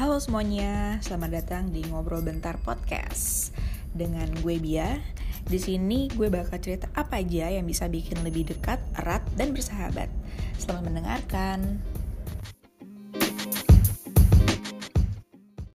Halo semuanya, selamat datang di Ngobrol Bentar Podcast dengan gue Bia. Di sini gue bakal cerita apa aja yang bisa bikin lebih dekat, erat, dan bersahabat. Selamat mendengarkan.